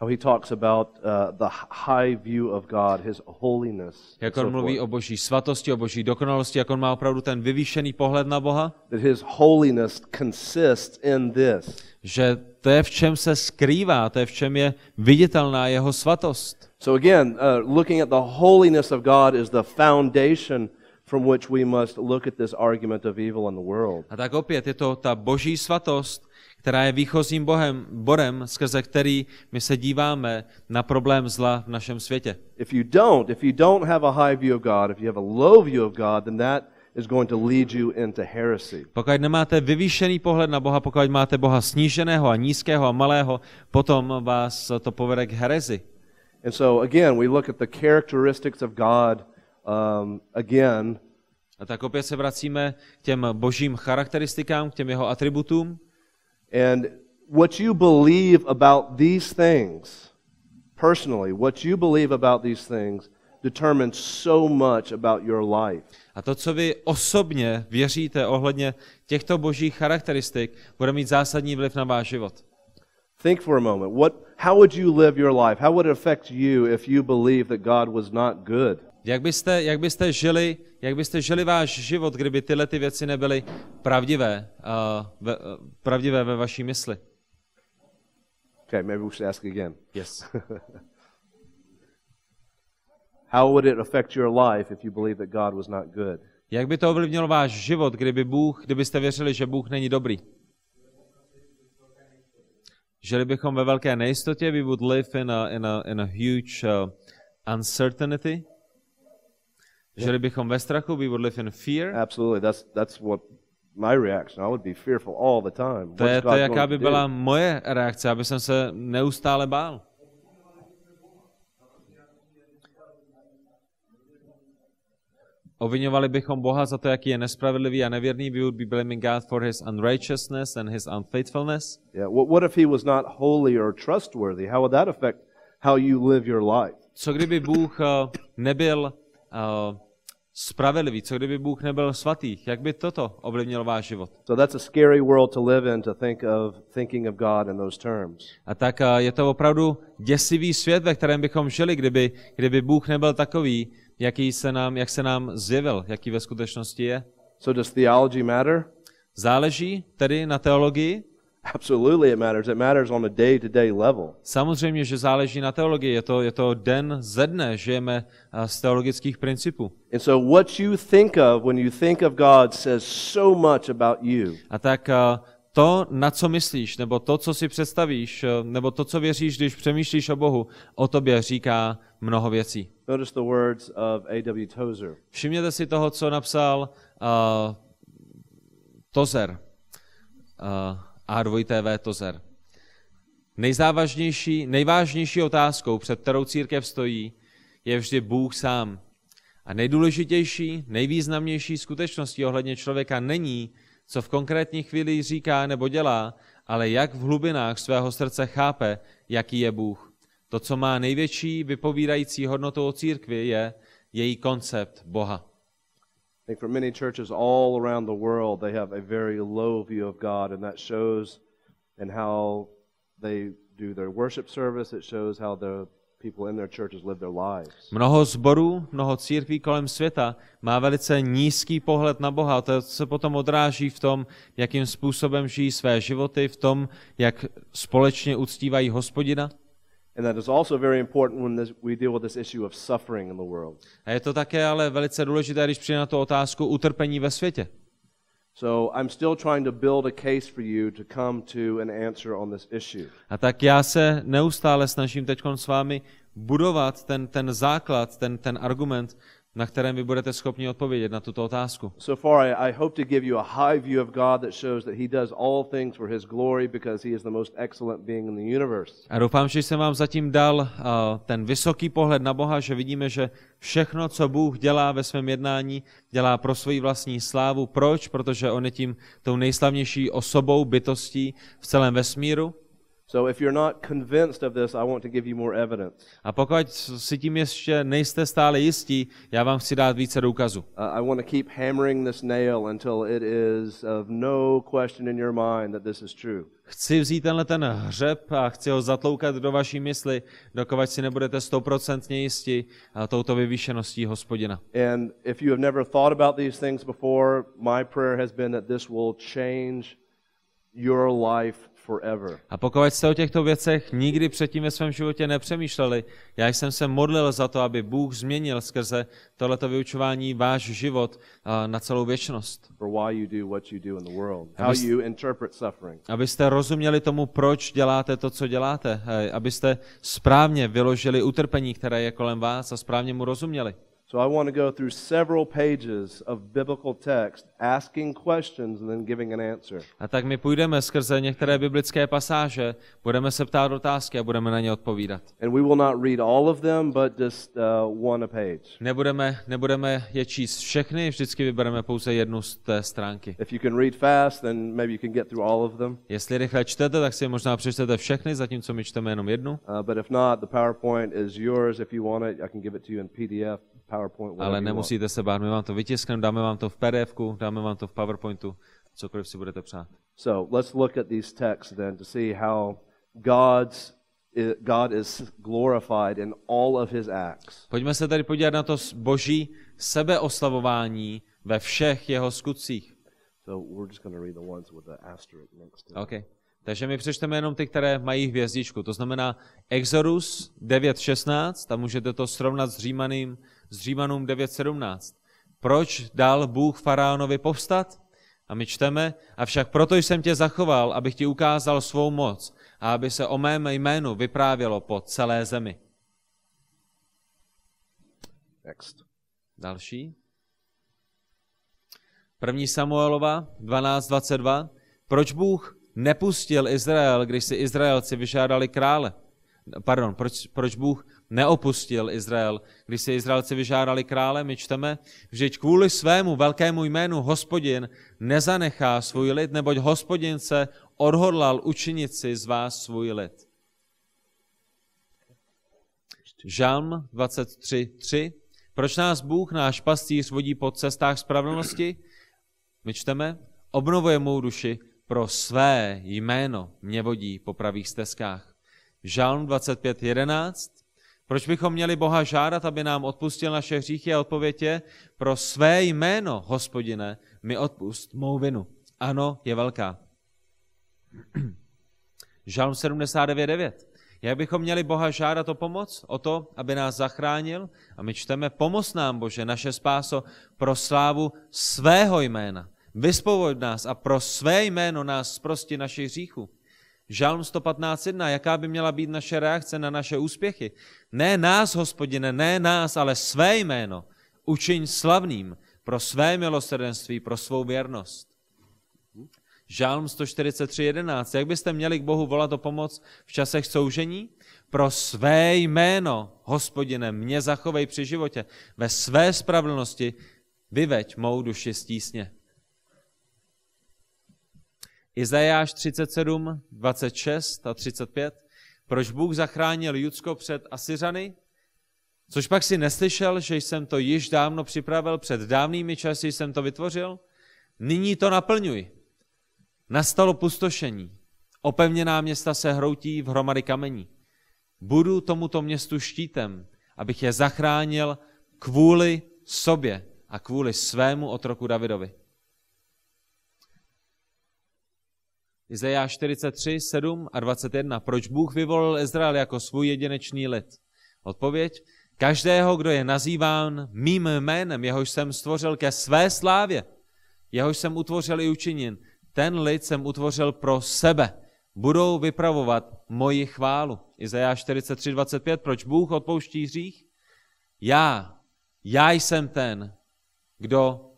How he talks about uh, the high view of God, his holiness. Jak on mluví o boží svatosti, o boží dokonalosti, jak on má opravdu ten vyvýšený pohled na Boha, That his holiness consists in this. že to je v čem se skrývá, to je v čem je viditelná jeho svatost. So again, uh, looking at the holiness of God is the foundation from which we must look at this argument of evil in the world. A tak opět je to ta boží svatost, která je výchozím bohem, bodem, skrze který my se díváme na problém zla v našem světě. If you don't, if you don't have a high view of God, if you have a low view of God, then that is going to lead you into heresy. Pokud nemáte vyvýšený pohled na Boha, pokud máte Boha sníženého a nízkého a malého, potom vás to povede k herezi. And so again, we look at the characteristics of God um, again, A tak opět se vracíme k těm božím charakteristikám, k těm jeho atributům. And what you believe about these things, personally, what you believe about these things determines so much about your life. A to, co vy osobně věříte ohledně těchto božích charakteristik, bude mít zásadní vliv na váš život. Think for a moment. What, how would you live your life? How would it affect you if you believed that God was not good? Jak byste, jak byste, žili, jak byste žili váš život, kdyby tyhle ty věci nebyly pravdivé, uh, ve, uh, pravdivé ve vaší mysli? Okay, maybe we should ask again. Yes. How would it affect your life if you believed that God was not good? Jak by to ovlivnilo váš život, kdyby Bůh, kdybyste věřili, že Bůh není dobrý? Žili bychom ve velké nejistotě, we would live in a, in a, in a huge uh, uncertainty. Žili bychom ve strachu, we would live in fear. Absolutely. That's, that's what my reaction. I would be fearful all the time. To je to, jaká by byla moje reakce, aby jsem se neustále bál. Ovinovali bychom Boha za to, jaký je nespravedlivý a nevěrný. We would be blaming God for his unrighteousness and his unfaithfulness. Yeah. What, what if he was not holy or trustworthy? How would that affect how you live your life? Co kdyby Bůh uh, nebyl uh, spravedlivý? Co kdyby Bůh nebyl svatý? Jak by toto ovlivnilo váš život? So that's a scary world to live in to think of thinking of God in those terms. A tak uh, je to opravdu děsivý svět, ve kterém bychom žili, kdyby, kdyby Bůh nebyl takový, jaký se nám, jak se nám zjevil, jaký ve skutečnosti je. So does theology matter? Záleží tedy na teologii? Absolutely it matters. It matters on a day-to-day level. Samozřejmě, že záleží na teologii. Je to, je to den ze dne, žijeme uh, z teologických principů. And so what you think of when you think of God says so much about you. A tak uh, to, na co myslíš, nebo to, co si představíš, uh, nebo to, co věříš, když přemýšlíš o Bohu, o tobě říká mnoho věcí. Notice the words of A.W. Tozer. Všimněte si toho, co napsal uh, Tozer, uh, A2TV Tozer. Nejzávažnější, nejvážnější otázkou, před kterou církev stojí, je vždy Bůh sám. A nejdůležitější, nejvýznamnější skutečností ohledně člověka není, co v konkrétní chvíli říká nebo dělá, ale jak v hlubinách svého srdce chápe, jaký je Bůh. To, co má největší vypovídající hodnotu o církvi, je její koncept Boha. I think for many churches all around the world, they have a very low view of God, and that shows in how they do their worship service. It shows how the people in their churches live their lives. Mnoho zborů, mnoho církví kolem světa má velice nízký pohled na Boha. To se potom odráží v tom, jakým způsobem žijí své životy, v tom, jak společně uctívají hospodina. And that is also very important when this, we deal with this issue of suffering in the world. A je to také ale velice důležité, když přijde na tu otázku utrpení ve světě. So I'm still trying to build a case for you to come to an answer on this issue. A tak já se neustále snažím teď s vámi budovat ten, ten základ, ten, ten argument, na kterém vy budete schopni odpovědět na tuto otázku. So far, I, hope to give you a high view of God that shows that He does all things for His glory because He is the most excellent being in the universe. A doufám, že jsem vám zatím dal uh, ten vysoký pohled na Boha, že vidíme, že všechno, co Bůh dělá ve svém jednání, dělá pro svoji vlastní slávu. Proč? Protože On je tím tou nejslavnější osobou, bytostí v celém vesmíru. So if you're not convinced of this, I want to give you more evidence. A pokud si tím ještě nejste stále jistí, já vám chci dát více důkazů. Uh, I want to keep hammering this nail until it is of no question in your mind that this is true. Chci vzít tenhle ten hřeb a chci ho zatloukat do vaší mysli, dokud si nebudete stoprocentně jistí touto vyvýšeností hospodina. And if you have never thought about these things before, my prayer has been that this will change your life. A pokud jste o těchto věcech nikdy předtím ve svém životě nepřemýšleli, já jsem se modlil za to, aby Bůh změnil skrze tohleto vyučování váš život a, na celou věčnost. Abyste rozuměli tomu, proč děláte to, co děláte. Eh, Abyste správně vyložili utrpení, které je kolem vás a správně mu rozuměli. So I want to go through several pages of biblical text, asking questions and then giving an answer. A tak my půjdeme skrze některé biblické pasáže, budeme se ptát otázky a budeme na ně odpovídat. And we will not read all of them, but just uh, one a page. Nebudeme, nebudeme je číst všechny, vždycky vybereme pouze jednu z té stránky. If you can read fast, then maybe you can get through all of them. Jestli rychle čtete, tak si je možná přečtete všechny, zatímco my čteme jenom jednu. Uh, but if not, the PowerPoint is yours. If you want it, I can give it to you in PDF, PowerPoint, Ale nemusíte se bát, my vám to vytiskneme, dáme vám to v pdf dáme vám to v PowerPointu, cokoliv si budete přát. So let's look at these texts then to see how God's, God is glorified in all of his acts. Pojďme se tady podívat na to boží sebeoslavování ve všech jeho skutcích. So we're just going to read the ones with the asterisk next to it. Okay. Takže my přečteme jenom ty, které mají hvězdičku. To znamená Exodus 9.16, tam můžete to srovnat s, Římaným, s Římanům 9.17. Proč dal Bůh faraonovi povstat? A my čteme, avšak proto jsem tě zachoval, abych ti ukázal svou moc a aby se o mém jménu vyprávělo po celé zemi. Next. Další. První Samuelova 12.22. Proč Bůh nepustil Izrael, když si Izraelci vyžádali krále? Pardon, proč, proč Bůh neopustil Izrael, když si Izraelci vyžádali krále? My čteme, že kvůli svému velkému jménu hospodin nezanechá svůj lid, neboť hospodin se odhodlal učinit si z vás svůj lid. Žalm 23.3. Proč nás Bůh, náš pastýř, vodí po cestách spravedlnosti? My čteme, obnovuje mou duši, pro své jméno mě vodí po pravých stezkách. Žalm 25.11. Proč bychom měli Boha žádat, aby nám odpustil naše hříchy a odpověď pro své jméno, hospodine, mi odpust mou vinu. Ano, je velká. Žalm 79.9. Jak bychom měli Boha žádat o pomoc, o to, aby nás zachránil? A my čteme, pomoz nám, Bože, naše spáso, pro slávu svého jména. Vyspovoď nás a pro své jméno nás zprosti našich hříchů. Žalm 115.1. Jaká by měla být naše reakce na naše úspěchy? Ne nás, hospodine, ne nás, ale své jméno. Učiň slavným pro své milosrdenství, pro svou věrnost. Žálm 143.11. Jak byste měli k Bohu volat o pomoc v časech soužení? Pro své jméno, hospodine, mě zachovej při životě. Ve své spravedlnosti vyveď mou duši z tísně. Izajáš 37, 26 a 35. Proč Bůh zachránil Judsko před Asyřany? Což pak si neslyšel, že jsem to již dávno připravil, před dávnými časy jsem to vytvořil? Nyní to naplňuj. Nastalo pustošení. Opevněná města se hroutí v hromady kamení. Budu tomuto městu štítem, abych je zachránil kvůli sobě a kvůli svému otroku Davidovi. Izajáš 43, 7 a 21. Proč Bůh vyvolil Izrael jako svůj jedinečný lid? Odpověď. Každého, kdo je nazýván mým jménem, jehož jsem stvořil ke své slávě, jehož jsem utvořil i učinil, ten lid jsem utvořil pro sebe, budou vypravovat moji chválu. Izajáš 43.25. Proč Bůh odpouští hřích? Já, já jsem ten, kdo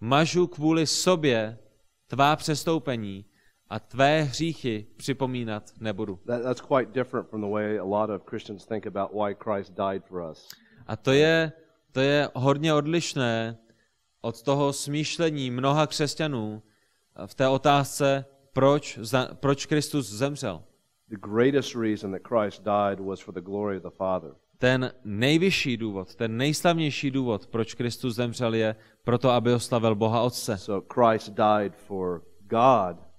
mažu kvůli sobě tvá přestoupení a tvé hříchy připomínat nebudu. That, that's quite different from the way a lot of Christians think about why Christ died for us. A to je, to je hodně odlišné od toho smýšlení mnoha křesťanů v té otázce, proč, za, proč Kristus zemřel. The greatest reason that Christ died was for the glory of the Father. Ten nejvyšší důvod, ten nejslavnější důvod, proč Kristus zemřel, je proto, aby oslavil Boha Otce. So Christ died for God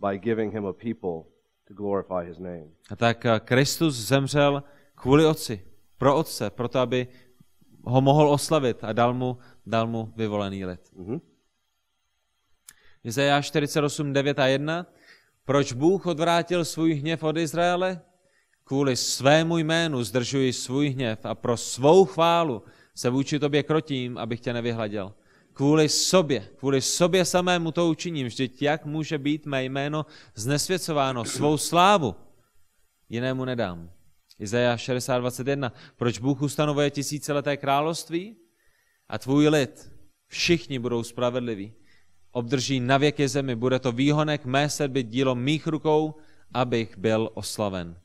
by giving him a people to glorify his name. A tak eh, Kristus zemřel kvůli Otci, pro Otce, proto, aby ho mohl oslavit a dal mu, dal mu vyvolený lid. Mhm. Izajáš 48, 9 a 1. Proč Bůh odvrátil svůj hněv od Izraele? Kvůli svému jménu zdržuji svůj hněv a pro svou chválu se vůči tobě krotím, abych tě nevyhleděl. Kvůli sobě, kvůli sobě samému to učiním. Vždyť jak může být mé jméno znesvěcováno, svou slávu jinému nedám. Izajáš 60.21. Proč Bůh ustanovuje tisícileté království? A tvůj lid, všichni budou spravedliví. Obdrží na věky zemi, bude to výhonek mé sedby, dílo mých rukou, abych byl oslaven.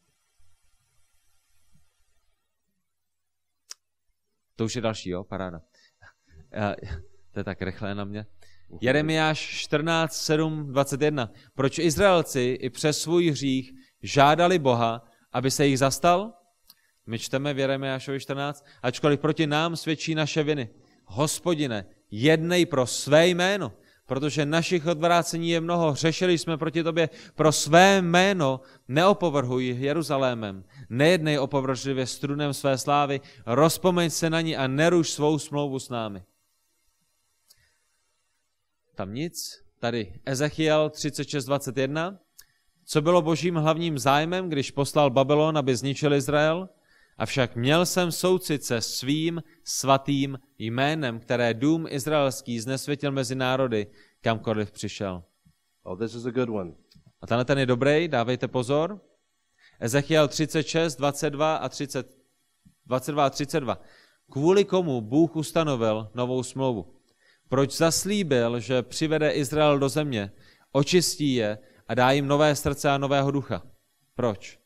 To už je další, jo, paráda. To je tak rychlé na mě. Jeremiáš 14, 7, 21. Proč Izraelci i přes svůj hřích žádali Boha, aby se jich zastal? My čteme v Jeremiášovi 14, ačkoliv proti nám svědčí naše viny. Hospodine, jednej pro své jméno, protože našich odvrácení je mnoho. Řešili jsme proti tobě pro své jméno, neopovrhuj Jeruzalémem. Nejednej opovržlivě strunem své slávy, rozpomeň se na ní a neruš svou smlouvu s námi. Tam nic. Tady Ezechiel 36.21. Co bylo božím hlavním zájmem, když poslal Babylon, aby zničil Izrael? Avšak měl jsem soucit se svým svatým jménem, které dům izraelský znesvětil mezi národy, kamkoliv přišel. Oh, this is a good one. A tenhle ten je dobrý, dávejte pozor. Ezechiel 36, 22 a 30, 22 a 32. Kvůli komu Bůh ustanovil novou smlouvu? Proč zaslíbil, že přivede Izrael do země, očistí je a dá jim nové srdce a nového ducha? Proč?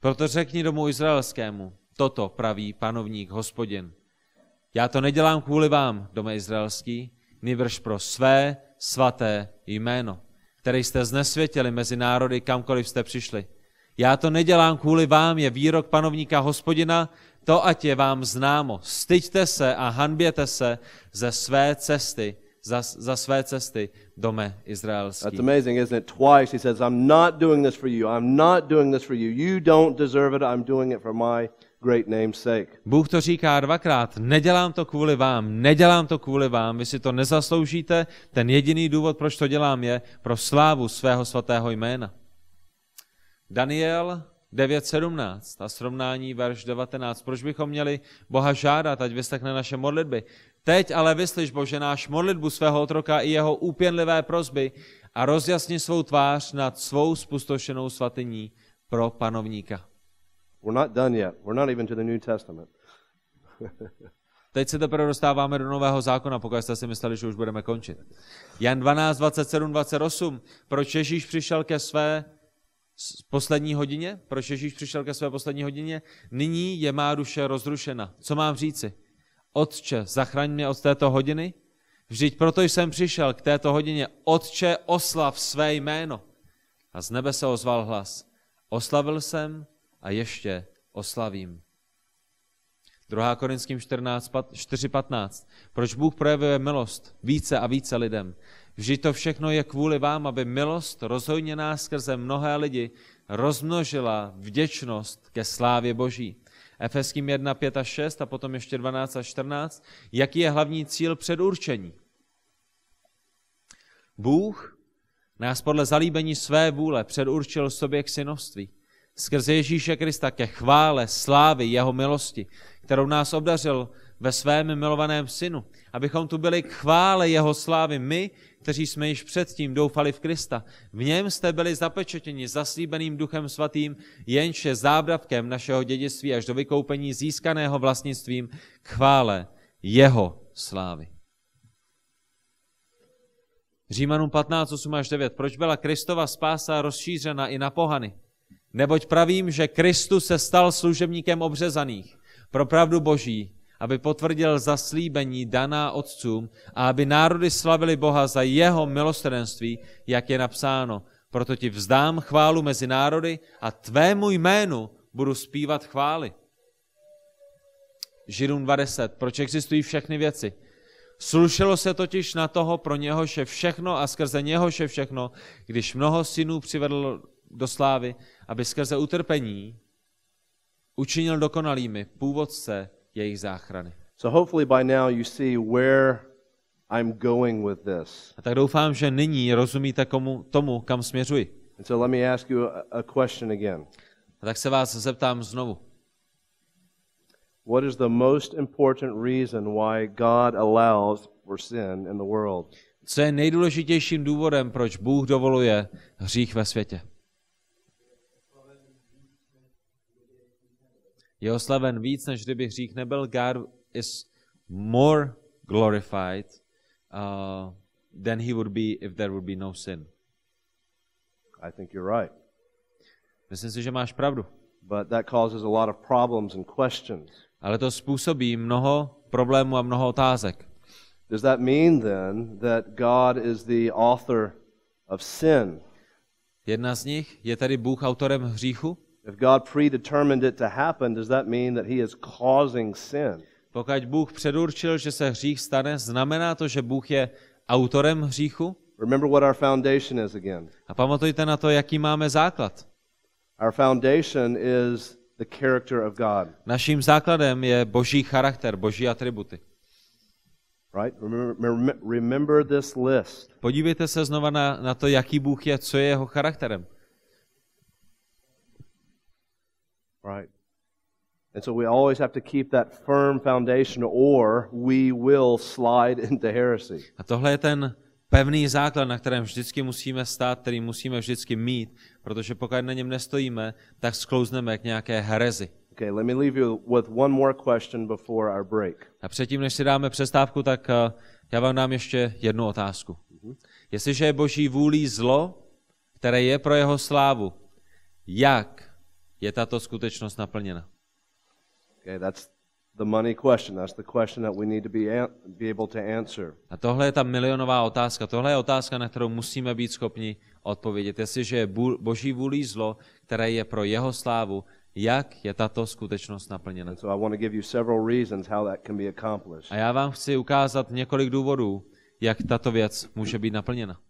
Proto řekni domu izraelskému, toto praví panovník hospodin. Já to nedělám kvůli vám, dome izraelský, nýbrž pro své svaté jméno, které jste znesvětili mezi národy, kamkoliv jste přišli. Já to nedělám kvůli vám, je výrok panovníka hospodina, to ať je vám známo. Styďte se a hanběte se ze své cesty, za, za své cesty, dome izraelský. That's amazing, isn't it? Twice he says, I'm not doing this for you. I'm not doing this for you. You don't deserve it. I'm doing it for my great name's sake. Bůh to říká dvakrát, nedělám to kvůli vám, nedělám to kvůli vám, vy si to nezasloužíte, ten jediný důvod, proč to dělám, je pro slávu svého svatého jména. Daniel 9.17 a srovnání verš 19. Proč bychom měli Boha žádat, ať vyslechne naše modlitby? Teď ale vyslyš, Bože, náš modlitbu svého otroka i jeho úpěnlivé prozby a rozjasni svou tvář nad svou spustošenou svatyní pro panovníka. We're not done yet. We're not even to the New Testament. Teď se teprve dostáváme do Nového zákona, pokud jste si mysleli, že už budeme končit. Jan 12, 27, 28. Proč Ježíš přišel ke své poslední hodině? Proč Ježíš přišel ke své poslední hodině? Nyní je má duše rozrušena. Co mám říci? Otče, zachraň mě od této hodiny? Vždyť proto jsem přišel k této hodině. Otče, oslav své jméno. A z nebe se ozval hlas. Oslavil jsem a ještě oslavím. 2. Korinským 14, 4.15. Proč Bůh projevuje milost více a více lidem? Vždyť to všechno je kvůli vám, aby milost rozhojněná skrze mnohé lidi rozmnožila vděčnost ke slávě Boží. Efeským 1, 5 a 6 a potom ještě 12 a 14. Jaký je hlavní cíl předurčení? Bůh nás podle zalíbení své vůle předurčil sobě k synovství. Skrze Ježíše Krista ke chvále, slávy, jeho milosti, kterou nás obdařil ve svém milovaném synu, abychom tu byli k chvále jeho slávy my, kteří jsme již předtím doufali v Krista. V něm jste byli zapečetěni zaslíbeným duchem svatým, jenž je zábravkem našeho dědictví až do vykoupení získaného vlastnictvím k chvále jeho slávy. Římanům 15, 8 až 9. Proč byla Kristova spása rozšířena i na pohany? Neboť pravím, že Kristus se stal služebníkem obřezaných pro pravdu Boží, aby potvrdil zaslíbení daná otcům a aby národy slavili Boha za jeho milosrdenství, jak je napsáno. Proto ti vzdám chválu mezi národy a tvému jménu budu zpívat chvály. Židům 20. Proč existují všechny věci? Slušelo se totiž na toho, pro něhož je všechno a skrze něhož je všechno, když mnoho synů přivedl do slávy, aby skrze utrpení učinil dokonalými původce jejich záchrany. So hopefully by now you see where I'm going with this. A tak doufám, že nyní rozumíte komu, tomu, kam směřuji. And so let me ask you a, a question again. A tak se vás zeptám znovu. What is the most important reason why God allows for sin in the world? Co je nejdůležitějším důvodem, proč Bůh dovoluje hřích ve světě? Je oslaven víc, než kdyby hřích nebyl. God is more glorified uh, than he would be if there would be no sin. I think you're right. Myslím si, že máš pravdu. But that causes a lot of problems and questions. Ale to způsobí mnoho problémů a mnoho otázek. Does that mean then that God is the author of sin? Jedna z nich je tedy Bůh autorem hříchu. If God predetermined it to happen, does that mean that he is causing sin? Pokud Bůh předurčil, že se hřích stane, znamená to, že Bůh je autorem hříchu? Remember what our foundation is again. A pamatujte na to, jaký máme základ. Our foundation is the character of God, Naším základem je boží charakter, boží atributy. right? Remember, remember this list. Podívejte se znova na, na to, jaký Bůh je, co je jeho charakterem. Right. And so we always have to keep that firm foundation or we will slide into heresy. A tohle je ten pevný základ, na kterém vždycky musíme stát, který musíme vždycky mít, protože pokud na něm nestojíme, tak sklouzneme k nějaké herezi. Okay, let me leave you with one more question before our break. A předtím, než si dáme přestávku, tak eh, já vám dám ještě jednu otázku. Jestliže je boží vůlí zlo, které je pro jeho slávu, jak je tato skutečnost naplněna? Okay, that's the money question. That's the question that we need to be, be able to answer. A tohle je ta milionová otázka. Tohle je otázka, na kterou musíme být schopni odpovědět. Jestliže je boží vůlí zlo, které je pro jeho slávu, jak je tato skutečnost naplněna? And so I want to give you several reasons how that can be accomplished. A já vám chci ukázat několik důvodů, jak tato věc může být naplněna.